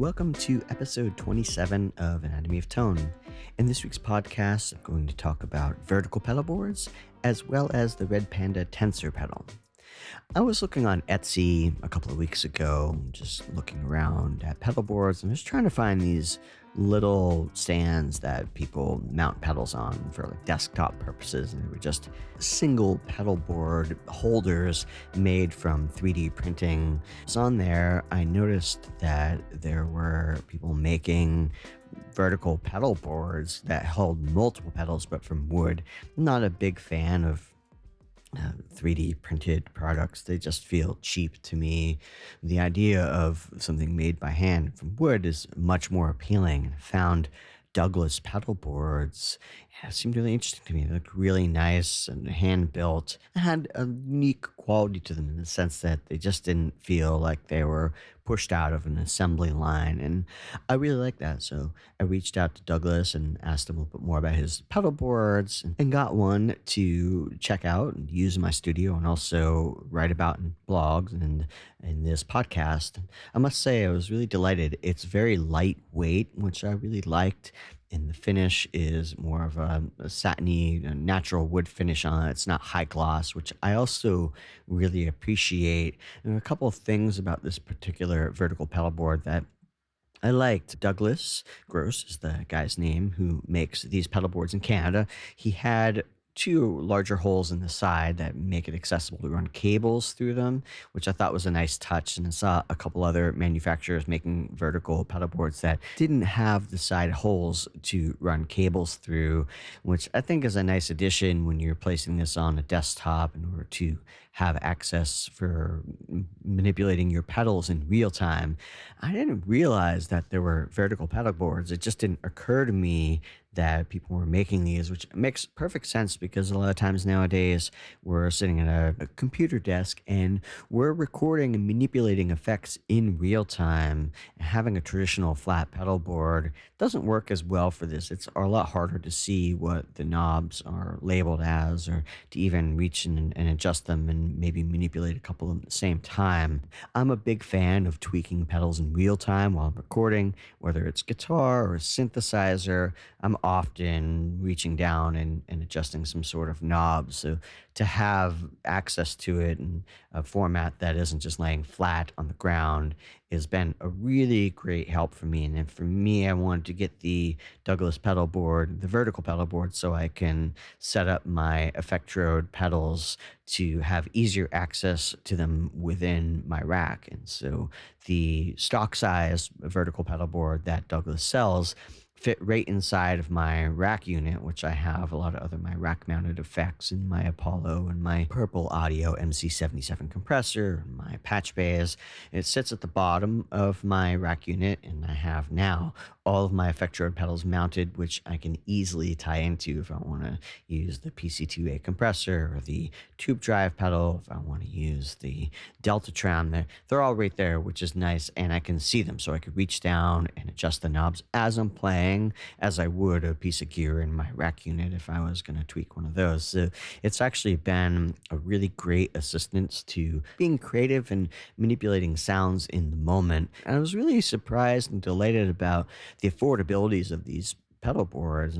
welcome to episode 27 of Anatomy of Tone. In this week's podcast, I'm going to talk about vertical pedal boards as well as the Red Panda Tensor pedal. I was looking on Etsy a couple of weeks ago, just looking around at pedal boards and just trying to find these little stands that people mount pedals on for like desktop purposes. And they were just single pedal board holders made from 3D printing. So on there, I noticed that there were people making vertical pedal boards that held multiple pedals but from wood. Not a big fan of uh, 3D printed products. They just feel cheap to me. The idea of something made by hand from wood is much more appealing. Found Douglas pedal boards. Seemed really interesting to me. They looked really nice and hand built. Had a unique quality to them in the sense that they just didn't feel like they were pushed out of an assembly line. And I really like that. So I reached out to Douglas and asked him a little bit more about his pedal boards and got one to check out and use in my studio and also write about in blogs and in this podcast. I must say, I was really delighted. It's very lightweight, which I really liked and the finish is more of a, a satiny, natural wood finish on it. It's not high gloss, which I also really appreciate. And a couple of things about this particular vertical pedal board that I liked Douglas Gross is the guy's name who makes these pedal boards in Canada. He had two larger holes in the side that make it accessible to run cables through them, which I thought was a nice touch. And I saw a couple other manufacturers making vertical pedal boards that didn't have the side holes to run cables through, which I think is a nice addition when you're placing this on a desktop in order to have access for manipulating your pedals in real time. I didn't realize that there were vertical pedal boards. It just didn't occur to me that people were making these, which makes perfect sense because a lot of times nowadays we're sitting at a, a, computer desk and we're recording and manipulating effects in real time. Having a traditional flat pedal board doesn't work as well for this. It's a lot harder to see what the knobs are labeled as or to even reach and, and adjust them and maybe manipulate a couple at the same time. I'm a big fan of tweaking pedals in real time while I'm recording, whether it's guitar or synthesizer. I'm often reaching down and, and adjusting some sort of knob. So to have access to it in a format that isn't just laying flat on the ground has been a really great help for me. And then for me, I wanted to get the Douglas pedal board, the vertical pedal board, so I can set up my Effectrode pedals to have easier access to them within my rack. And so the stock size vertical pedal board that Douglas sells fit right inside of my rack unit, which I have a lot of other my rack mounted effects in my Apollo and my Purple Audio MC77 compressor, and my patch bays. It sits at the bottom of my rack unit, and I have now all of my Effectrode pedals mounted, which I can easily tie into if I want to use the PC2A compressor or the tube drive pedal, if I want to use the Delta Trem. They're, they're all right there, which is nice, and I can see them so I could reach down and adjust the knobs as I'm playing, as I would a piece of gear in my rack unit if I was going to tweak one of those. So it's actually been a really great assistance to being creative and manipulating sounds in the moment. And I was really surprised and delighted about the affordabilities of these pedal boards.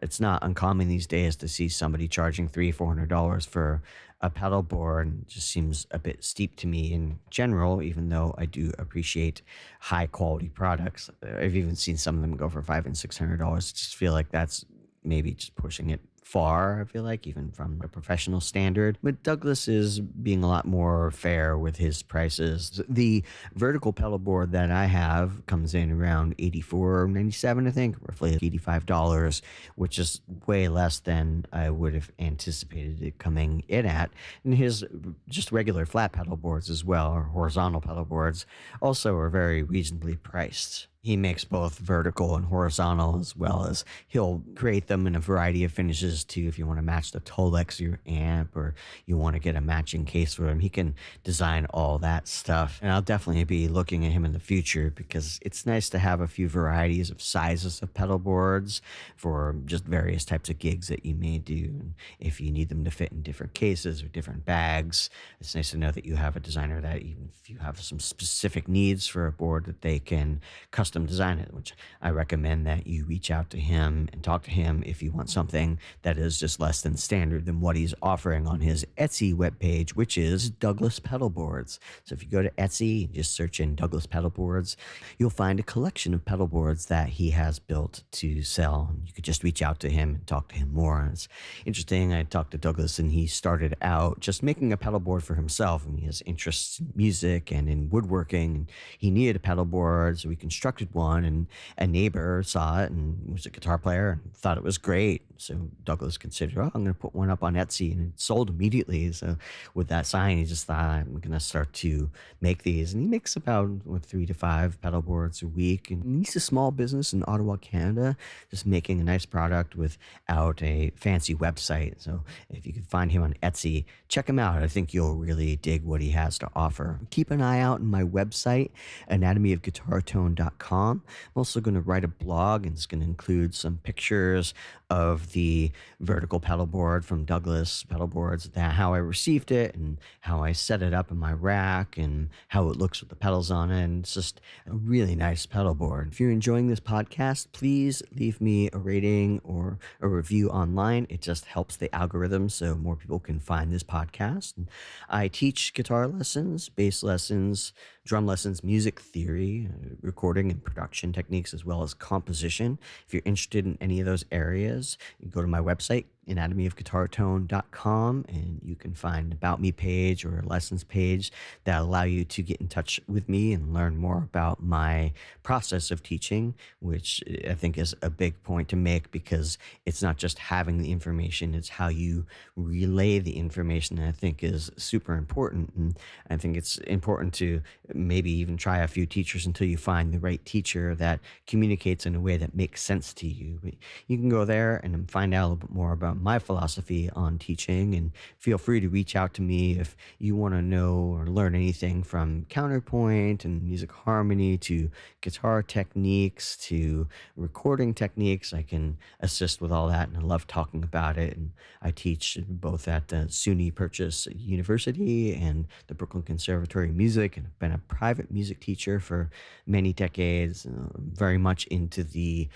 It's not uncommon these days to see somebody charging three, four hundred dollars for a pedal board. It just seems a bit steep to me in general, even though I do appreciate high quality products. I've even seen some of them go for five and six hundred dollars. Just feel like that's maybe just pushing it far, I feel like, even from a professional standard. But Douglas is being a lot more fair with his prices. The vertical pedal board that I have comes in around 84 97 I think, roughly $85, which is way less than I would have anticipated it coming in at. And his just regular flat pedal boards as well, or horizontal pedal boards, also are very reasonably priced. He makes both vertical and horizontal as well as he'll create them in a variety of finishes too if you want to match the Tolex your amp or you want to get a matching case for him. He can design all that stuff and I'll definitely be looking at him in the future because it's nice to have a few varieties of sizes of pedal boards for just various types of gigs that you may do and if you need them to fit in different cases or different bags it's nice to know that you have a designer that even if you have some specific needs for a board that they can custom custom design it, which I recommend that you reach out to him and talk to him if you want something that is just less than standard than what he's offering on his Etsy webpage, which is Douglas Pedal Boards. So if you go to Etsy and just search in Douglas Pedal Boards, you'll find a collection of pedal boards that he has built to sell. You could just reach out to him and talk to him more. It's interesting. I talked to Douglas and he started out just making a pedal board for himself. and he has interests in music and in woodworking. And he needed a pedal board, so we constructed one, and a neighbor saw it and was a guitar player and thought it was great. So Douglas considered, oh, I'm going to put one up on Etsy, and it sold immediately. So with that sign, he just thought, I'm going to start to make these, and he makes about what, three to five pedal boards a week. And he's a small business in Ottawa, Canada, just making a nice product without a fancy website. So if you can find him on Etsy, check him out. I think you'll really dig what he has to offer. Keep an eye out on my website, anatomyofguitartone.com I'm also going to write a blog and it's going to include some pictures of the vertical pedal board from Douglas pedal boards, that how I received it and how I set it up in my rack and how it looks with the pedals on it. And it's just a really nice pedal board. If you're enjoying this podcast, please leave me a rating or a review online. It just helps the algorithm so more people can find this podcast. And I teach guitar lessons, bass lessons, drum lessons, music theory, uh, recording and production techniques, as well as composition. If you're interested in any of those areas, go to my website, anatomyofguitartone.com and you can find about me page or lessons page that allow you to get in touch with me and learn more about my process of teaching which i think is a big point to make because it's not just having the information it's how you relay the information that i think is super important. And i think it's important to maybe even try a few teachers until you find the right teacher that communicates in a way that makes sense to you. You can go there and find out a little bit more about my philosophy on teaching. And feel free to reach out to me if you want to know or learn anything from counterpoint and music harmony to guitar techniques to recording techniques. I can assist with all that, and I love talking about it. And I teach both at the SUNY Purchase University and the Brooklyn Conservatory of Music, and I've been a private music teacher for many decades, uh, very much into the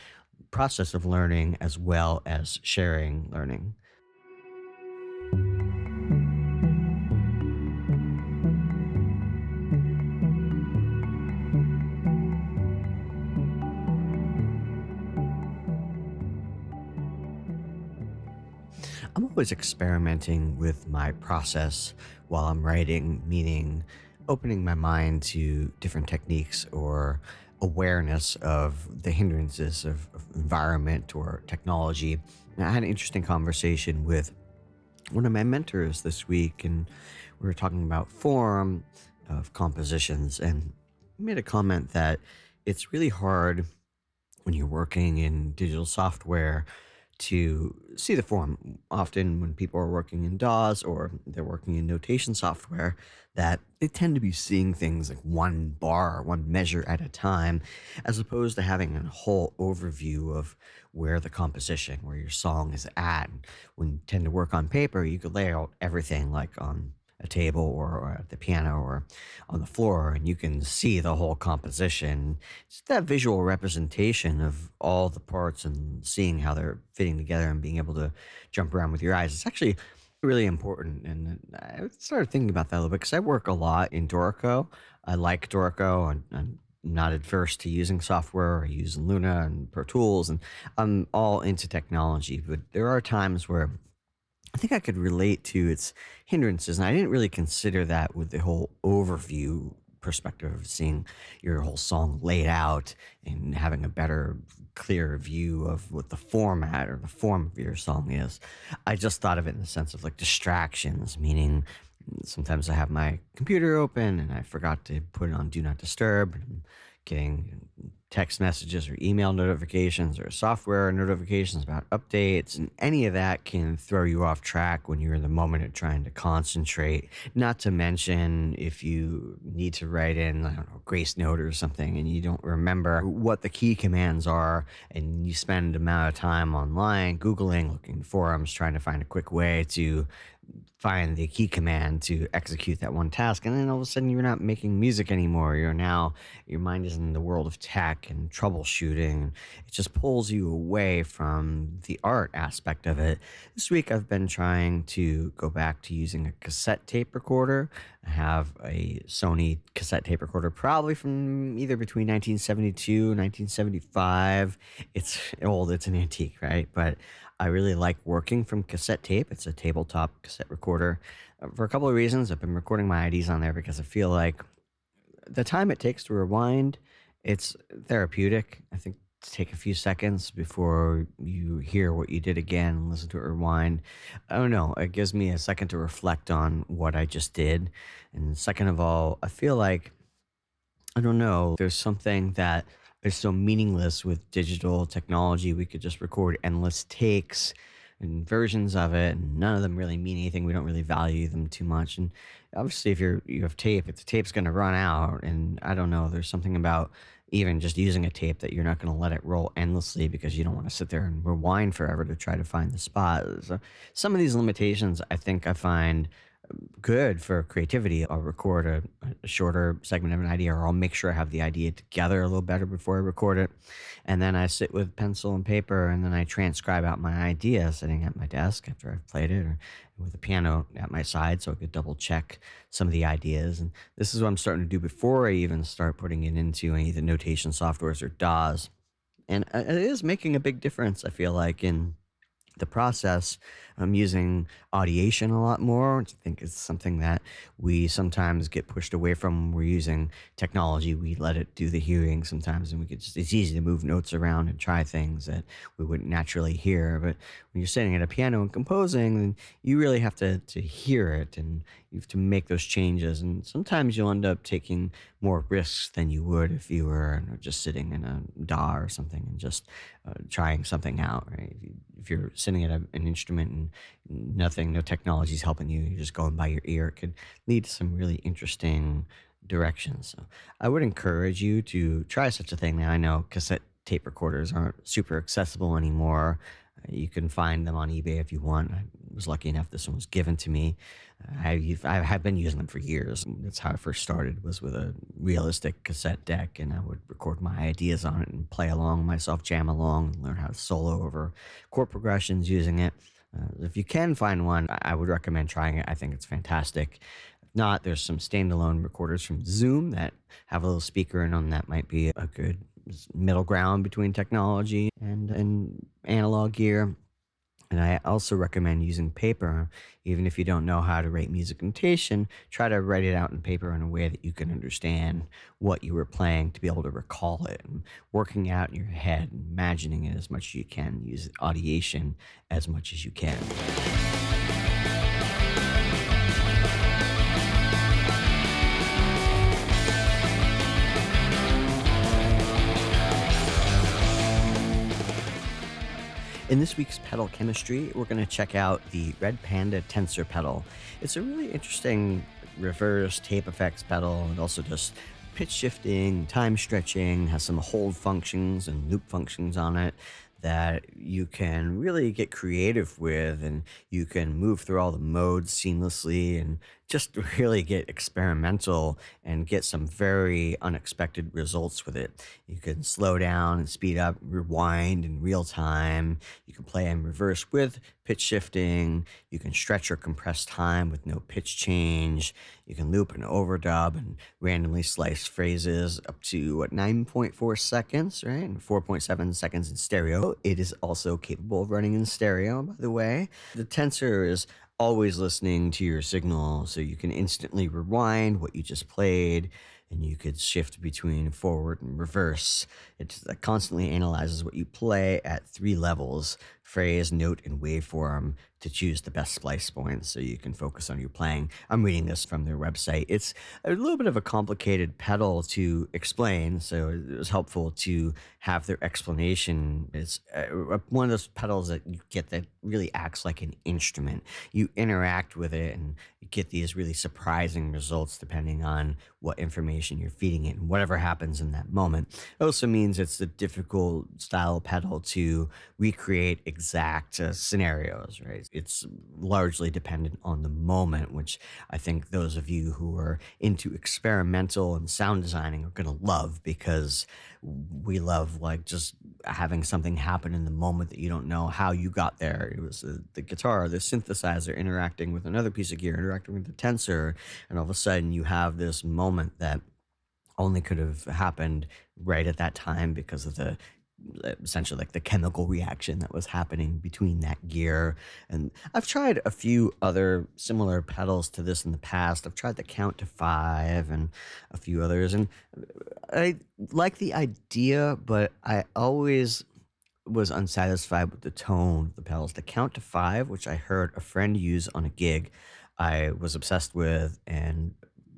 process of learning as well as sharing learning. I'm always experimenting with my process while I'm writing, meaning opening my mind to different techniques or awareness of the hindrances of, of environment or technology. And I had an interesting conversation with one of my mentors this week, and we were talking about form of compositions, and made a comment that it's really hard when you're working in digital software to see the form. Often, when people are working in DAWs or they're working in notation software, that they tend to be seeing things like one bar, one measure at a time, as opposed to having a whole overview of where the composition, where your song is at. When you tend to work on paper, you could lay out everything like on a table or, or at the piano or on the floor and you can see the whole composition it's that visual representation of all the parts and seeing how they're fitting together and being able to jump around with your eyes it's actually really important and i started thinking about that a little bit because i work a lot in dorico i like dorico and, I'm not adverse to using software. I use Luna and Pro Tools, and I'm all into technology. But there are times where I think I could relate to its hindrances. And I didn't really consider that with the whole overview perspective of seeing your whole song laid out and having a better, clearer view of what the format or the form of your song is. I just thought of it in the sense of like distractions, meaning sometimes I have my computer open and I forgot to put it on Do Not Disturb. And getting text messages or email notifications or software notifications about updates. And any of that can throw you off track when you're in the moment of trying to concentrate. Not to mention if you need to write in, I don't know, Grace Note or something and you don't remember what the key commands are and you spend an amount of time online Googling, looking forums, trying to find a quick way to find the key command to execute that one task and then all of a sudden you're not making music anymore. You're now your mind is in the world of tech and troubleshooting it just pulls you away from the art aspect of it. This week i've been trying to go back to using a cassette tape recorder. I have a sony cassette tape recorder probably from either between 1972 and 1975 it's old it's an antique right? But I really like working from cassette tape. It's a tabletop cassette recorder uh, for a couple of reasons. I've been recording my IDs on there because I feel like the time it takes to rewind, it's therapeutic. I think to take a few seconds before you hear what you did again and listen to it rewind. I don't know. It gives me a second to reflect on what I just did. And second of all, I feel like I don't know. There's something that is so meaningless with digital technology. We could just record endless takes and versions of it, and none of them really mean anything. We don't really value them too much. And obviously, if you're you have tape, if the tape's going to run out, and I don't know, there's something about even just using a tape that you're not going to let it roll endlessly because you don't want to sit there and rewind forever to try to find the spot. So some of these limitations, I think, I find good for creativity. I'll record a, a, shorter segment of an idea, or I'll make sure I have the idea together a little better before I record it. And then I sit with pencil and paper and then I transcribe out my idea sitting at my desk after I've played it, or with a piano at my side so I could double check some of the ideas. And this is what I'm starting to do before I even start putting it into any of the notation softwares or DAWs. And uh, it is making a big difference, I feel like, in the process. I'm using audiation a lot more, which I think is something that we sometimes get pushed away from. We're using technology, we let it do the hearing sometimes, and we could just, it's easy to move notes around and try things that we wouldn't naturally hear. But when you're sitting at a piano and composing, then you really have to, to hear it and you have to make those changes. And sometimes you'll end up taking more risks than you would if you were just sitting in a DAW or something and just uh, trying something out, right? If, you, if you're sitting at a, an instrument and nothing, no technology is helping you, you're just going by your ear, it could lead to some really interesting directions. So I would encourage you to try such a thing. Now, I know cassette tape recorders aren't super accessible anymore. You can find them on eBay if you want. I was lucky enough this one was given to me. I, have been using them for years. That's how I first started was with a realistic cassette deck, and I would record my ideas on it and play along myself, jam along, and learn how to solo over chord progressions using it. Uh, if you can find one, I would recommend trying it. I think it's fantastic. If not, there's some standalone recorders from Zoom that have a little speaker in them that might be a good middle ground between technology and, and analog gear. And I also recommend using paper, even if you don't know how to write music notation, try to write it out in paper in a way that you can understand what you were playing to be able to recall it and working out in your head, imagining it as much as you can, use audiation as much as you can. In this week's pedal chemistry, we're going to check out the Red Panda Tensor pedal. It's a really interesting reverse tape effects pedal and also just pitch shifting, time stretching, has some hold functions and loop functions on it that you can really get creative with and you can move through all the modes seamlessly and just really get experimental and get some very unexpected results with it. You can slow down and speed up, rewind in real time. You can play in reverse with pitch shifting. You can stretch or compress time with no pitch change. You can loop and overdub and randomly slice phrases up to what 9.4 seconds, right? And 4.7 seconds in stereo. It is also capable of running in stereo, by the way. The tensor is always listening to your signal so you can instantly rewind what you just played and you could shift between forward and reverse. It constantly analyzes what you play at three levels phrase, note, and waveform to choose the best splice points so you can focus on your playing. I'm reading this from their website. It's a little bit of a complicated pedal to explain, so it was helpful to have their explanation. It's uh, one of those pedals that you get that really acts like an instrument. You interact with it and get these really surprising results depending on what information you're feeding it and whatever happens in that moment. It also means it's a difficult style pedal to recreate exact uh, scenarios, right? It's largely dependent on the moment, which I think those of you who are into experimental and sound designing are going to love because we love like just having something happen in the moment that you don't know how you got there. It was the, the guitar, the synthesizer interacting with another piece of gear, interacting with the tensor, and all of a sudden you have this moment that only could have happened right at that time because of the uh, essentially like the chemical reaction that was happening between that gear. And I've tried a few other similar pedals to this in the past. I've tried the count to five and a few others. And I like the idea, but I always was unsatisfied with the tone of the pedals. The count to five, which I heard a friend use on a gig, I was obsessed with and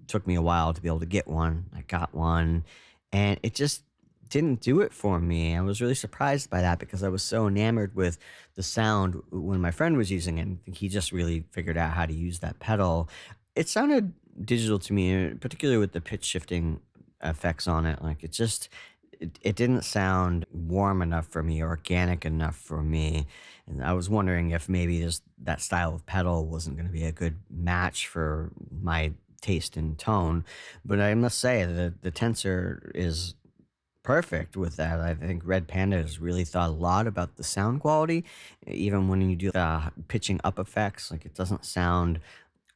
took me a while to be able to get one. I got one and it just didn't do it for me. I was really surprised by that because I was so enamored with the sound when my friend was using it. I he just really figured out how to use that pedal. It sounded digital to me, particularly with the pitch shifting effects on it. Like it just it, it didn't sound warm enough for me, organic enough for me. And I was wondering if maybe this that style of pedal wasn't going to be a good match for my taste and tone. But I must say that the tensor is perfect with that. I think Red Panda has really thought a lot about the sound quality, even when you do the pitching up effects. Like it doesn't sound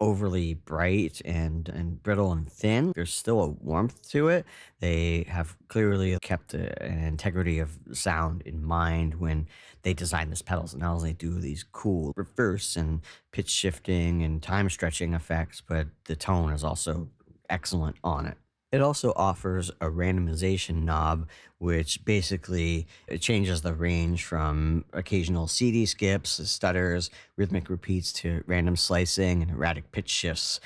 overly bright and and brittle and thin. There's still a warmth to it. They have clearly kept a, an integrity of sound in mind when they design this pedals. And not only do these cool reverse and pitch shifting and time stretching effects, but the tone is also excellent on it. It also offers a randomization knob, which basically changes the range from occasional CD skips, stutters, rhythmic repeats to random slicing and erratic pitch shifts.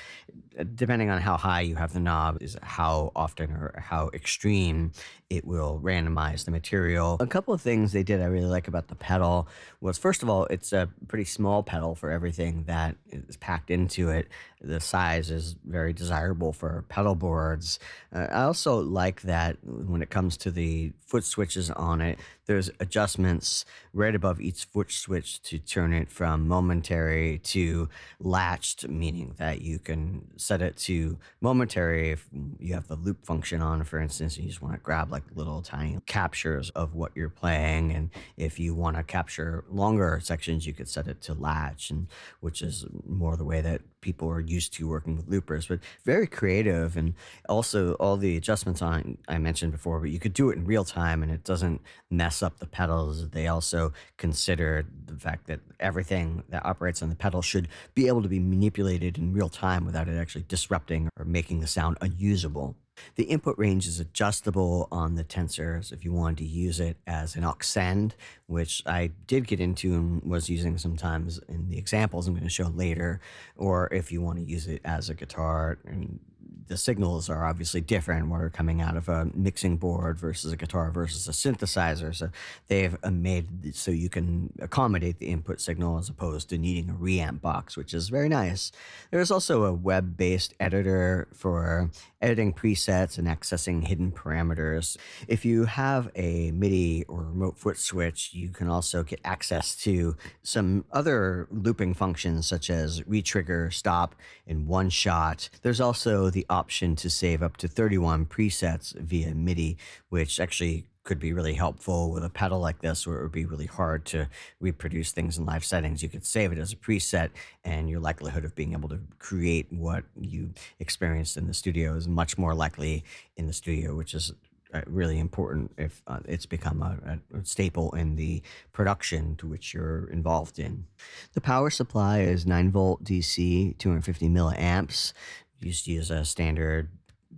Depending on how high you have the knob, is how often or how extreme it will randomize the material. A couple of things they did I really like about the pedal was first of all, it's a pretty small pedal for everything that is packed into it. The size is very desirable for pedal boards. Uh, I also like that when it comes to the foot switches on it, there's adjustments right above each foot switch to turn it from momentary to latched, meaning that you can set it to momentary if you have the loop function on, for instance, and you just want to grab like little tiny captures of what you're playing. And if you want to capture longer sections, you could set it to latch, and which is more the way that people are used to working with loopers, but very creative. And also all the adjustments on I mentioned before, but you could do it in real time and it doesn't mess up the pedals. They also consider the fact that everything that operates on the pedal should be able to be manipulated in real time without it actually disrupting or making the sound unusable. The input range is adjustable on the tensors if you wanted to use it as an aux send, which I did get into and was using sometimes in the examples I'm going to show later, or if you want to use it as a guitar. And the signals are obviously different what are coming out of a mixing board versus a guitar versus a synthesizer. So they've uh, made so you can accommodate the input signal as opposed to needing a reamp box which is very nice. There's also a web-based editor for editing presets and accessing hidden parameters. If you have a midi or remote foot switch you can also get access to some other looping functions such as retrigger stop and one shot. There's also the option to save up to 31 presets via MIDI, which actually could be really helpful with a pedal like this where it would be really hard to reproduce things in live settings. You could save it as a preset and your likelihood of being able to create what you experienced in the studio is much more likely in the studio, which is uh, really important if uh, it's become a, a, staple in the production to which you're involved in. The power supply is 9 volt DC, 250 milliamps, used to use a standard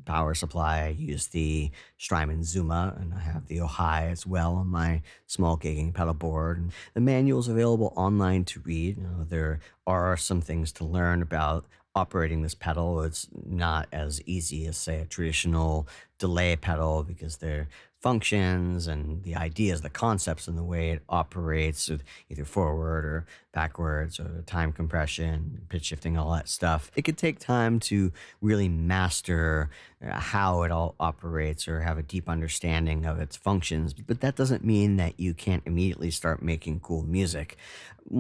power supply. I use the Strymon Zuma, and I have the Ojai as well on my small gigging pedal board. And the manual is available online to read. You know, there are some things to learn about operating this pedal. It's not as easy as, say, a traditional delay pedal because there functions and the ideas, the concepts, and the way it operates, with either forward or backwards, or time compression, pitch shifting, all that stuff. It could take time to really master uh, how it all operates or have a deep understanding of its functions, but that doesn't mean that you can't immediately start making cool music.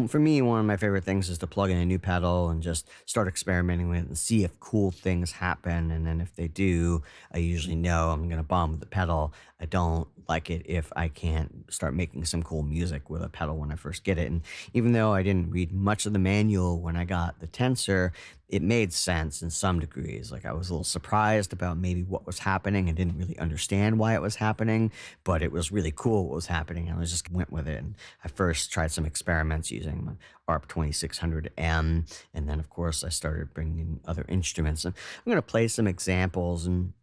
For me, one of my favorite things is to plug in a new pedal and just start experimenting with it and see if cool things happen. And then if they do, I usually know I'm going to bomb the pedal. I don't like it if I can't start making some cool music with a pedal when I first get it. And even though I didn't read much of the manual when I got the Tensor, it made sense in some degrees. Like I was a little surprised about maybe what was happening. I didn't really understand why it was happening, but it was really cool what was happening. I just went with it. And I first tried some experiments using my ARP 2600M. And then, of course, I started bringing other instruments. And I'm going to play some examples and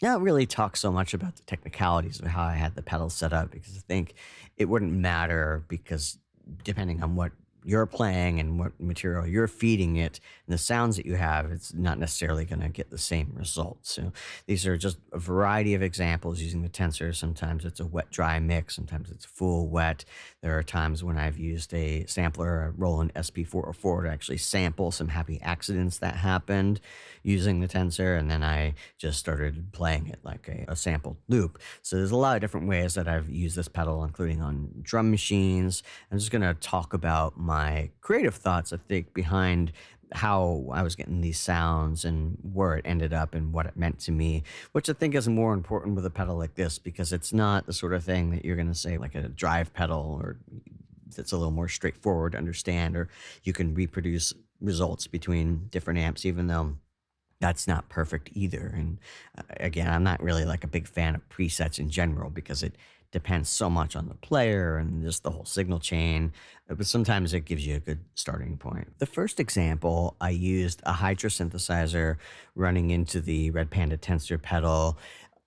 not really talk so much about the technicalities of how I had the pedals set up because I think it wouldn't matter because depending on what you're playing and what material you're feeding it and the sounds that you have, it's not necessarily going to get the same results. So these are just a variety of examples using the tensor. Sometimes it's a wet dry mix, sometimes it's full wet. There are times when I've used a sampler, a Roland SP404, to actually sample some happy accidents that happened using the tensor. And then I just started playing it like a, a sampled loop. So there's a lot of different ways that I've used this pedal, including on drum machines. I'm just going to talk about my my creative thoughts, I think, behind how I was getting these sounds and where it ended up and what it meant to me, which I think is more important with a pedal like this because it's not the sort of thing that you're going to say like a drive pedal or that's a little more straightforward to understand, or you can reproduce results between different amps, even though that's not perfect either. And uh, again, I'm not really like a big fan of presets in general because it depends so much on the player and just the whole signal chain, uh, but sometimes it gives you a good starting point. The first example, I used a Hydra synthesizer running into the Red Panda tensor pedal.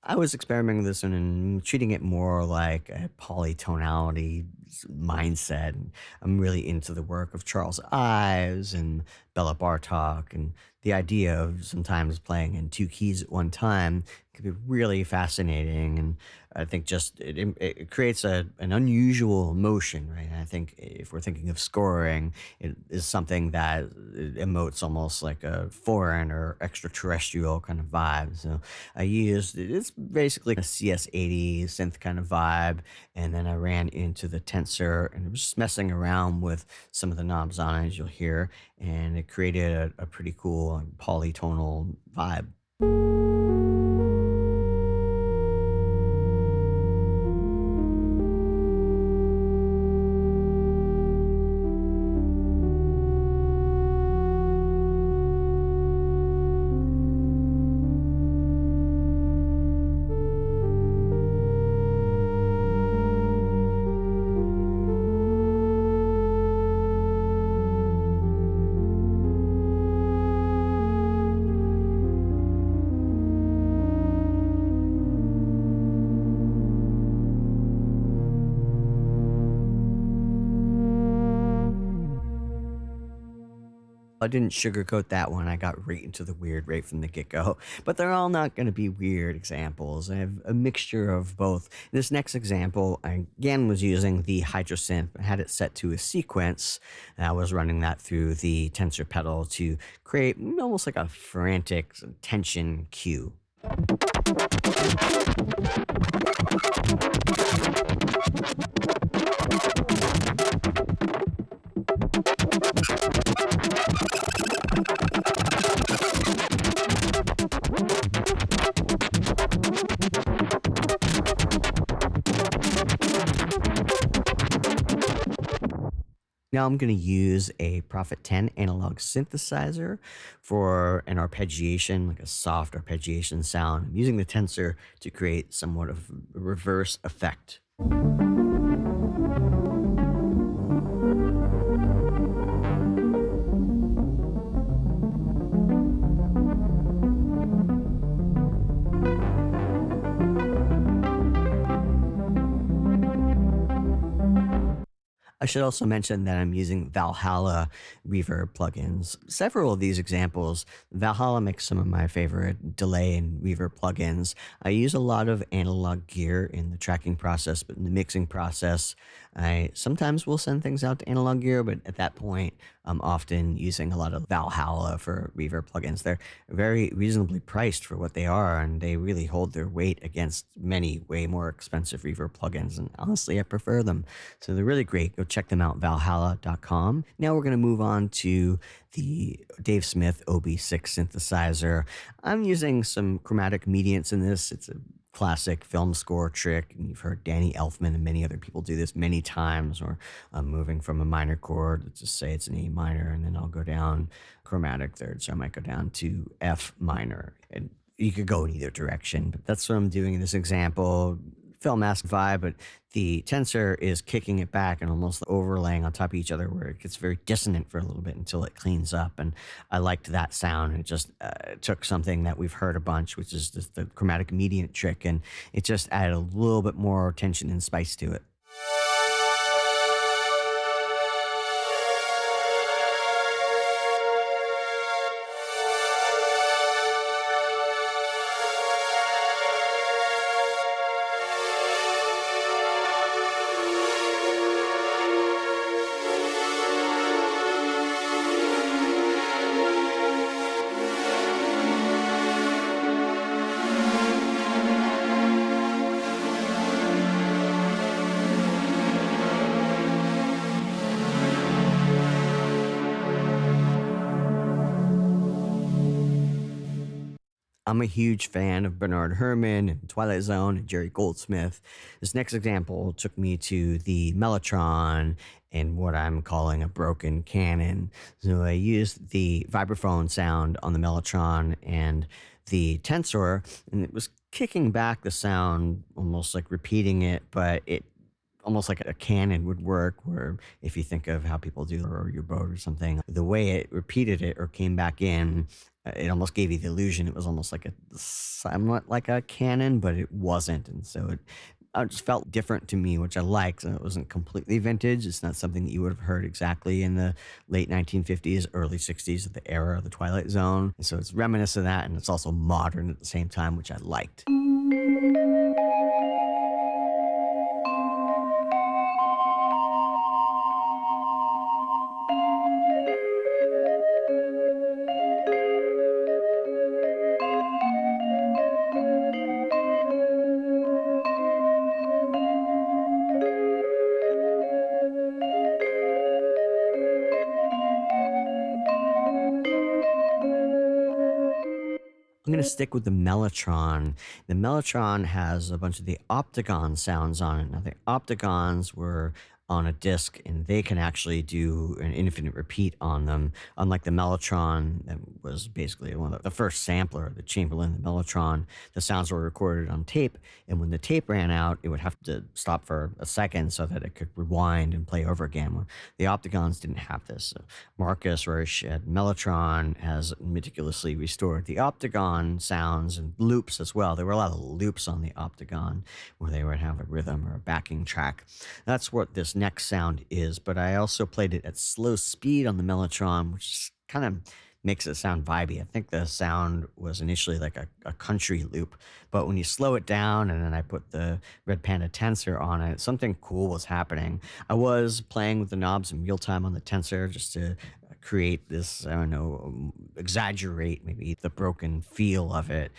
I was experimenting with this and treating it more like a polytonality mindset. I'm really into the work of Charles Ives and Bela Bartok and the idea of sometimes playing in two keys at one time can be really fascinating. And I think just it, it creates a, an unusual motion, right? And I think if we're thinking of scoring, it is something that emotes almost like a foreign or extraterrestrial kind of vibe. So I used it's basically a CS80 synth kind of vibe. And then I ran into the tensor and I was just messing around with some of the knobs on it, as you'll hear. And it created a, a pretty cool polytonal vibe. I didn't sugarcoat that one. I got right into the weird right from the get go. But they're all not going to be weird examples. I have a mixture of both. This next example, I again was using the Hydrasynth. I had it set to a sequence. I was running that through the tensor pedal to create almost like a frantic tension cue. Now I'm going to use a Prophet 10 analog synthesizer for an arpeggiation, like a soft arpeggiation sound. I'm using the tensor to create somewhat of a reverse effect. I should also mention that I'm using Valhalla reverb plugins. Several of these examples, Valhalla makes some of my favorite delay and reverb plugins. I use a lot of analog gear in the tracking process, but in the mixing process, I sometimes will send things out to analog gear, but at that point, I'm often using a lot of Valhalla for reverb plugins. They're very reasonably priced for what they are, and they really hold their weight against many way more expensive reverb plugins. And honestly, I prefer them. So they're really great. Go check them out, valhalla.com. Now we're going to move on to the Dave Smith OB6 synthesizer. I'm using some chromatic mediants in this. It's a classic film score trick. And you've heard Danny Elfman and many other people do this many times, or I'm moving from a minor chord, let's just say it's an A minor, and then I'll go down chromatic third. So I might go down to F minor. And you could go in either direction, but that's what I'm doing in this example film mask vibe, but the tensor is kicking it back and almost overlaying on top of each other where it gets very dissonant for a little bit until it cleans up. And I liked that sound. It just uh, took something that we've heard a bunch, which is the, the chromatic mediant trick, and it just added a little bit more tension and spice to it. I'm a huge fan of Bernard Herrmann Twilight Zone and Jerry Goldsmith. This next example took me to the Mellotron and what I'm calling a broken canon. So I used the vibraphone sound on the Mellotron and the tensor, and it was kicking back the sound, almost like repeating it, but it almost like a canon would work where if you think of how people do or your boat or something the way it repeated it or came back in Uh, it almost gave you the illusion. It was almost like a somewhat like a canon but it wasn't and so it, it just felt different to me which i liked and it wasn't completely vintage. It's not something that you would have heard exactly in the late 1950s early 60s of the era of the twilight zone and so it's reminiscent of that and it's also modern at the same time which i liked I'm going to stick with the Mellotron. The Mellotron has a bunch of the Optigan sounds on it. Now, the Optigans were on a disc and they can actually do an infinite repeat on them unlike the mellotron that was basically one of the, first sampler the chamberlin the mellotron. The sounds were recorded on tape and when the tape ran out it would have to stop for a second so that it could rewind and play over again. The Optigans didn't have this. So Markus Resch at mellotron has meticulously restored the Optigan sounds and loops as well. There were a lot of loops on the Optigan where they would have a rhythm or a backing track. That's what this next sound is, but I also played it at slow speed on the Mellotron, which kind of makes it sound vibey. I think the sound was initially like a, a, country loop, but when you slow it down and then I put the Red Panda tensor on it, something cool was happening. I was playing with the knobs in real time on the tensor just to create this, I don't know, um, exaggerate maybe the broken feel of it.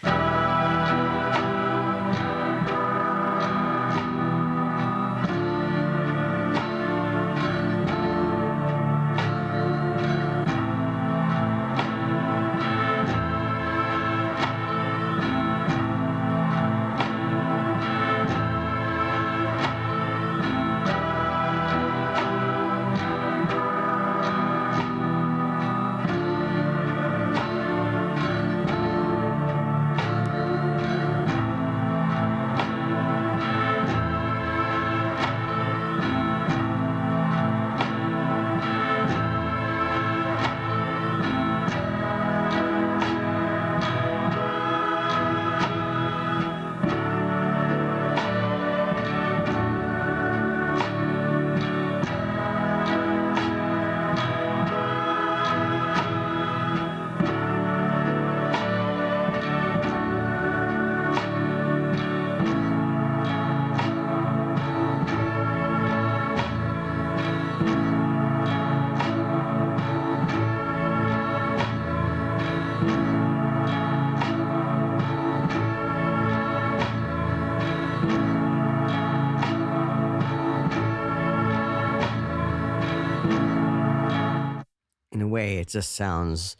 Just sounds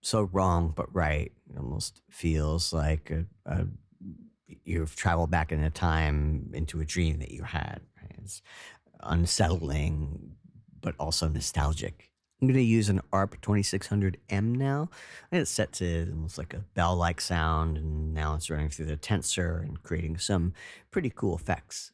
so wrong but right. It almost feels like a, a, you've traveled back in a time into a dream that you had. Right? It's unsettling, but also nostalgic. I'm going to use an ARP 2600M now. And it's set to almost like a bell like sound, and now it's running through the tensor and creating some pretty cool effects.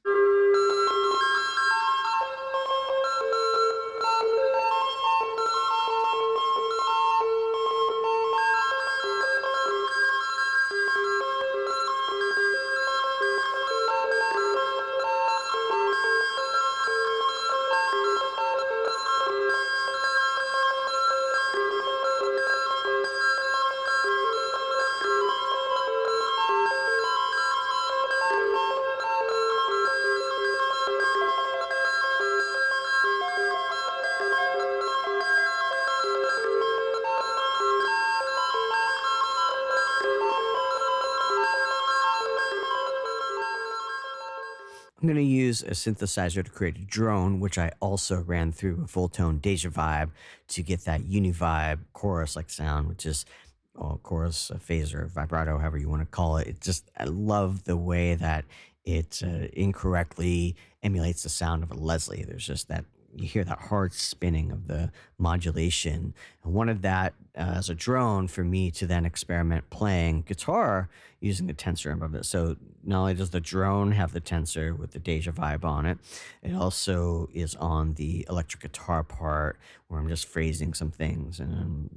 A synthesizer to create a drone, which I also ran through a Fulltone Deja vibe to get that uni-vibe chorus like sound, which is well, chorus, a phaser, vibrato, however you want to call it. It just, I love the way that it uh, incorrectly emulates the sound of a Leslie. There's just that you hear that hard spinning of the modulation. I wanted that Uh, as a drone for me to then experiment playing guitar using the tensor it. So not only does the drone have the tensor with the Deja vibe on it, it also is on the electric guitar part where I'm just phrasing some things and I'm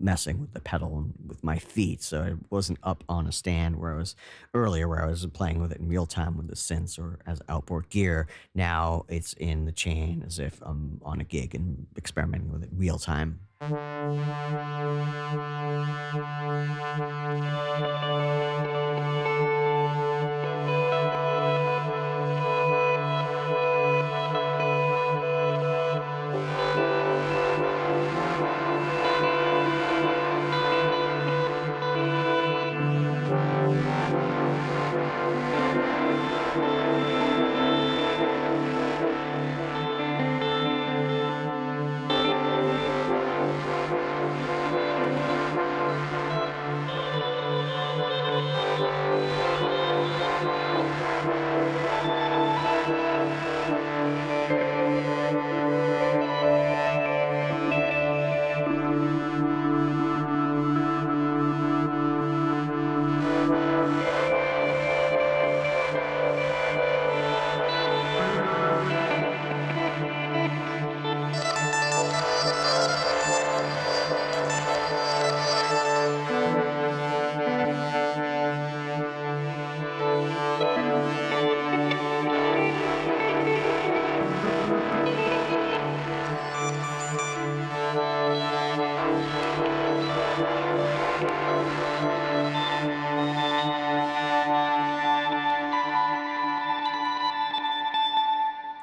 messing with the pedal and with my feet. So I wasn't up on a stand where I was earlier, where I was playing with it in real time with the synths or as outboard gear. Now it's in the chain as if I'm on a gig and experimenting with it real time.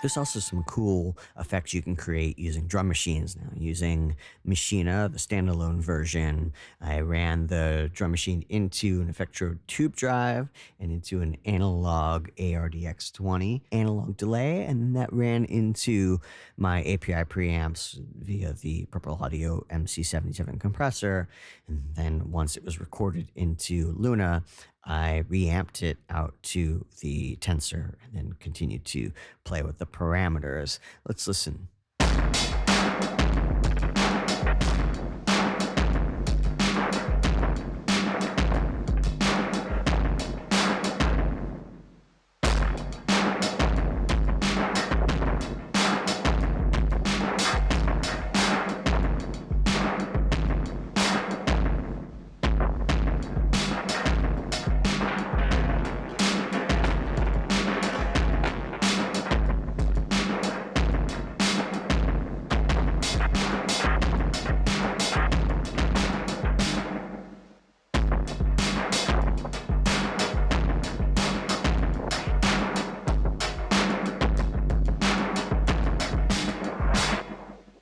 There's also some cool effects you can create using drum machines now. Using Maschine, the standalone version, I ran the drum machine into an Effectrode tube drive and into an analog ARDX20 analog delay, and then that ran into my API preamps via the Purple Audio MC77 compressor. And then once it was recorded into Luna, I reamped it out to the tensor and then continued to play with the parameters. Let's listen.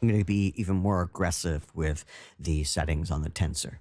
I'm going to be even more aggressive with the settings on the tensor.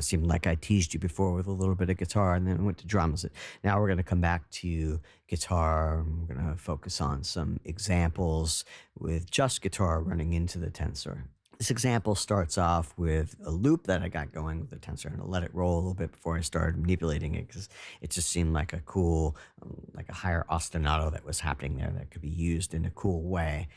It seemed like I teased you before with a little bit of guitar and then went to drums. Now we're going to come back to guitar. We're going to focus on some examples with just guitar running into the tensor. This example starts off with a loop that I got going with the tensor and I'll let it roll a little bit before I started manipulating it because it just seemed like a cool, um, like a higher ostinato that was happening there that could be used in a cool way.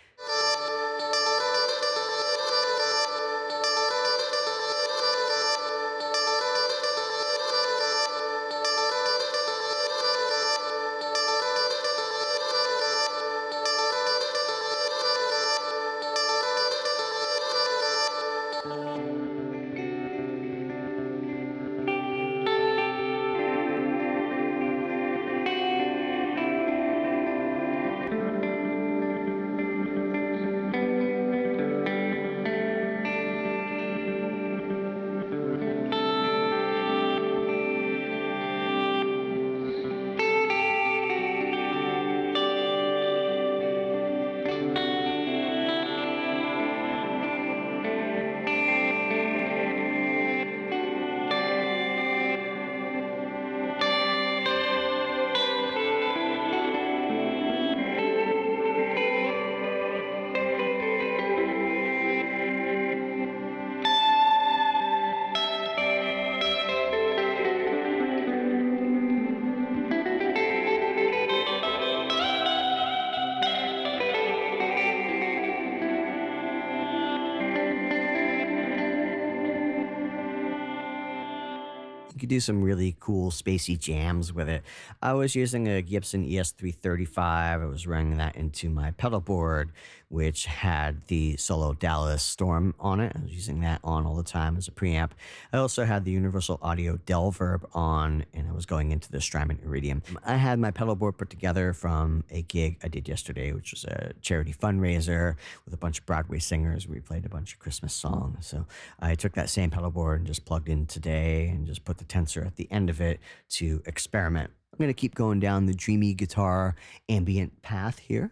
Could do some really cool spacey jams with it. I was using a Gibson ES335. I was running that into my pedal board, which had the Solo Dallas Storm on it. I was using that on all the time as a preamp. I also had the Universal Audio Delverb on, and I was going into the Strymon Iridium. I had my pedal board put together from a gig I did yesterday, which was a charity fundraiser with a bunch of Broadway singers. We played a bunch of Christmas songs. So I took that same pedal board and just plugged in today and just put the tensor at the end of it to experiment. I'm going to keep going down the dreamy guitar ambient path here.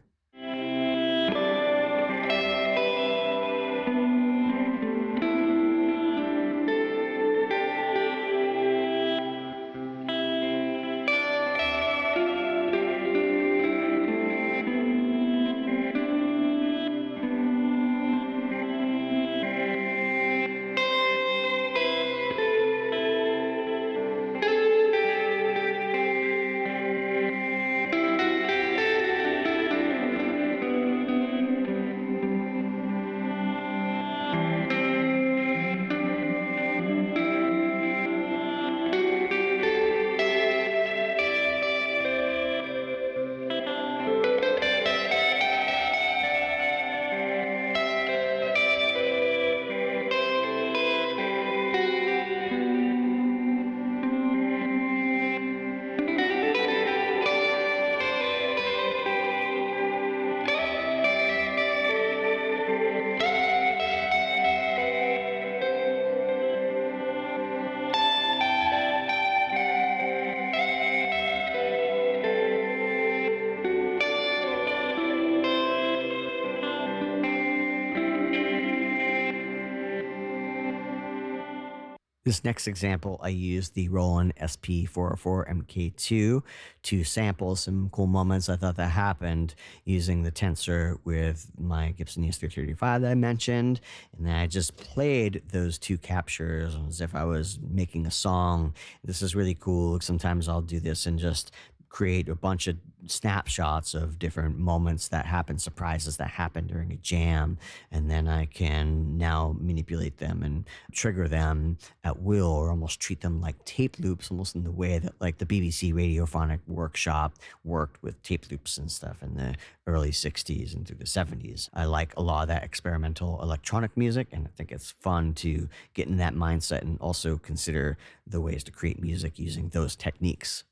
This next example, I used the Roland SP404 MK2 to sample some cool moments I thought that happened using the tensor with my Gibson ES335 that I mentioned. And then I just played those two captures as if I was making a song. This is really cool. Sometimes I'll do this and just create a bunch of snapshots of different moments that happen, surprises that happen during a jam, and then I can now manipulate them and trigger them at will, or almost treat them like tape loops, almost in the way that like the BBC Radiophonic Workshop worked with tape loops and stuff in the early 60s and through the 70s. I like a lot of that experimental electronic music, and I think it's fun to get in that mindset and also consider the ways to create music using those techniques.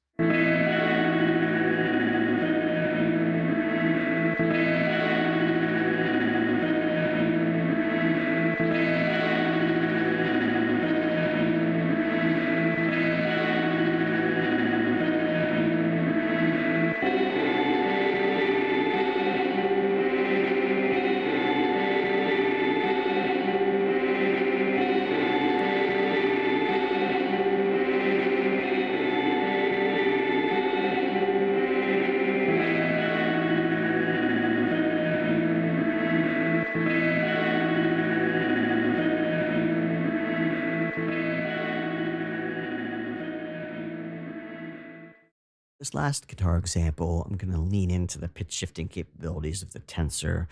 Last guitar example, I'm going to lean into the pitch shifting capabilities of the tensor.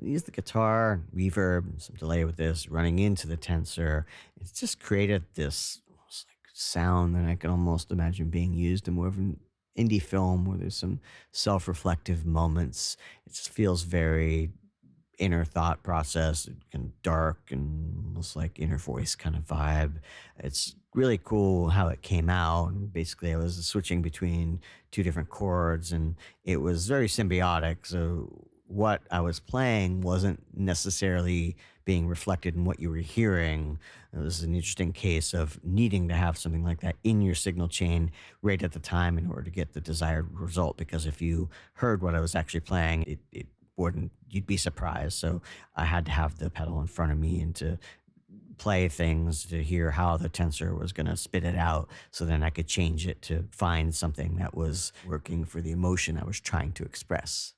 Use the guitar, reverb, some delay with this, running into the tensor. It's just created this like sound that I can almost imagine being used in more of an indie film where there's some self reflective moments. It just feels very inner thought process, of dark and almost like inner voice kind of vibe. It's really cool how it came out. Basically, I was switching between two different chords and it was very symbiotic. So, what I was playing wasn't necessarily being reflected in what you were hearing. It was an interesting case of needing to have something like that in your signal chain right at the time in order to get the desired result. Because if you heard what I was actually playing, it, it wouldn't, you'd be surprised. So I had to have the pedal in front of me and to play things to hear how the tensor was going to spit it out so then I could change it to find something that was working for the emotion I was trying to express.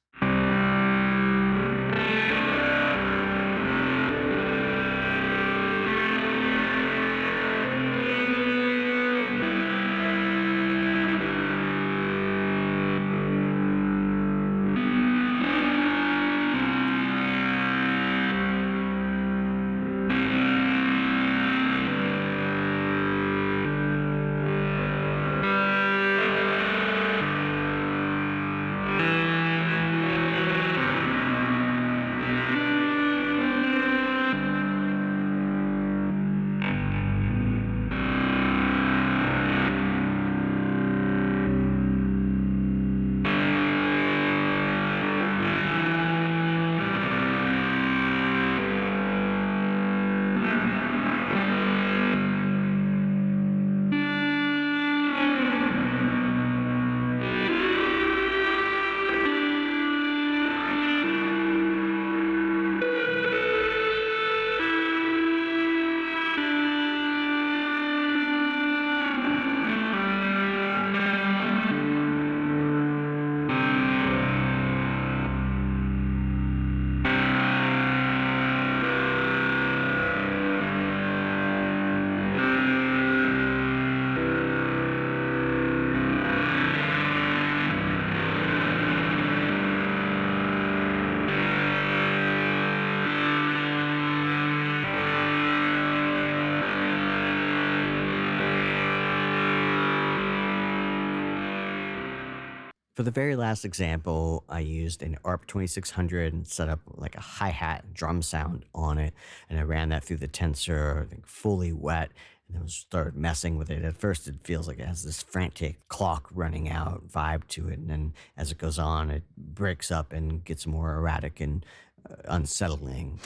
The very last example, I used an ARP 2600 and set up like a hi hat drum sound on it. And I ran that through the tensor, I think fully wet, and then started messing with it. At first, it feels like it has this frantic clock running out vibe to it. And then as it goes on, it breaks up and gets more erratic and uh, unsettling.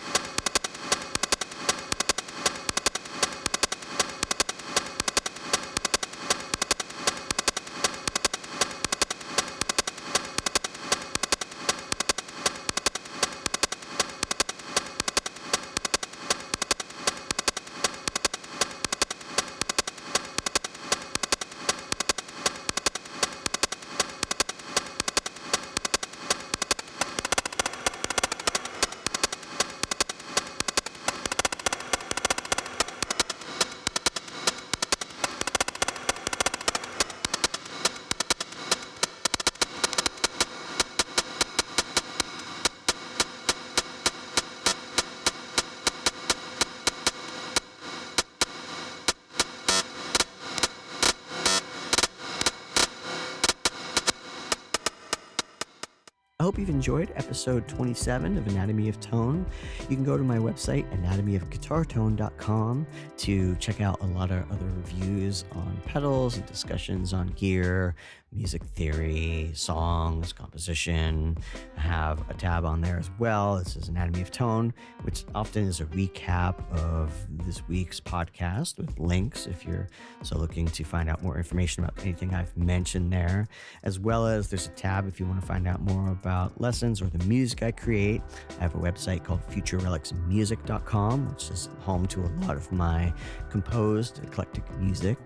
Hope you've enjoyed episode 27 of Anatomy of Tone. You can go to my website, anatomyofguitartone.com, to check out a lot of other reviews on pedals and discussions on gear, music theory, songs, composition. Have a tab on there as well. This is Anatomy of Tone, which often is a recap of this week's podcast with links if you're so looking to find out more information about anything I've mentioned there, as well as there's a tab if you want to find out more about lessons or the music I create, I have a website called futurerelicsmusic.com, which is home to a lot of my composed eclectic music.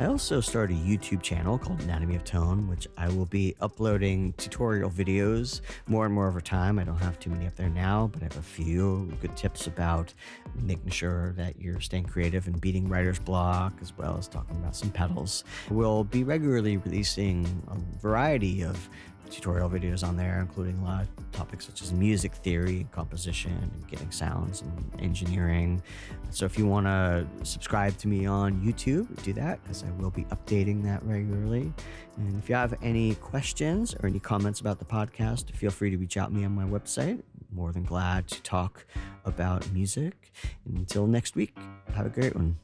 I also started a YouTube channel called Anatomy of Tone, which I will be uploading tutorial videos more and more over time. I don't have too many up there now, but I have a few good tips about making sure that you're staying creative and beating writer's block, as well as talking about some pedals. We'll be regularly releasing a variety of tutorial videos on there, including a lot of topics such as music theory, composition, and getting sounds and engineering. So if you want to subscribe to me on YouTube, do that because I will be updating that regularly. And if you have any questions or any comments about the podcast, feel free to reach out to me on my website. More than glad to talk about music. Until next week, have a great one.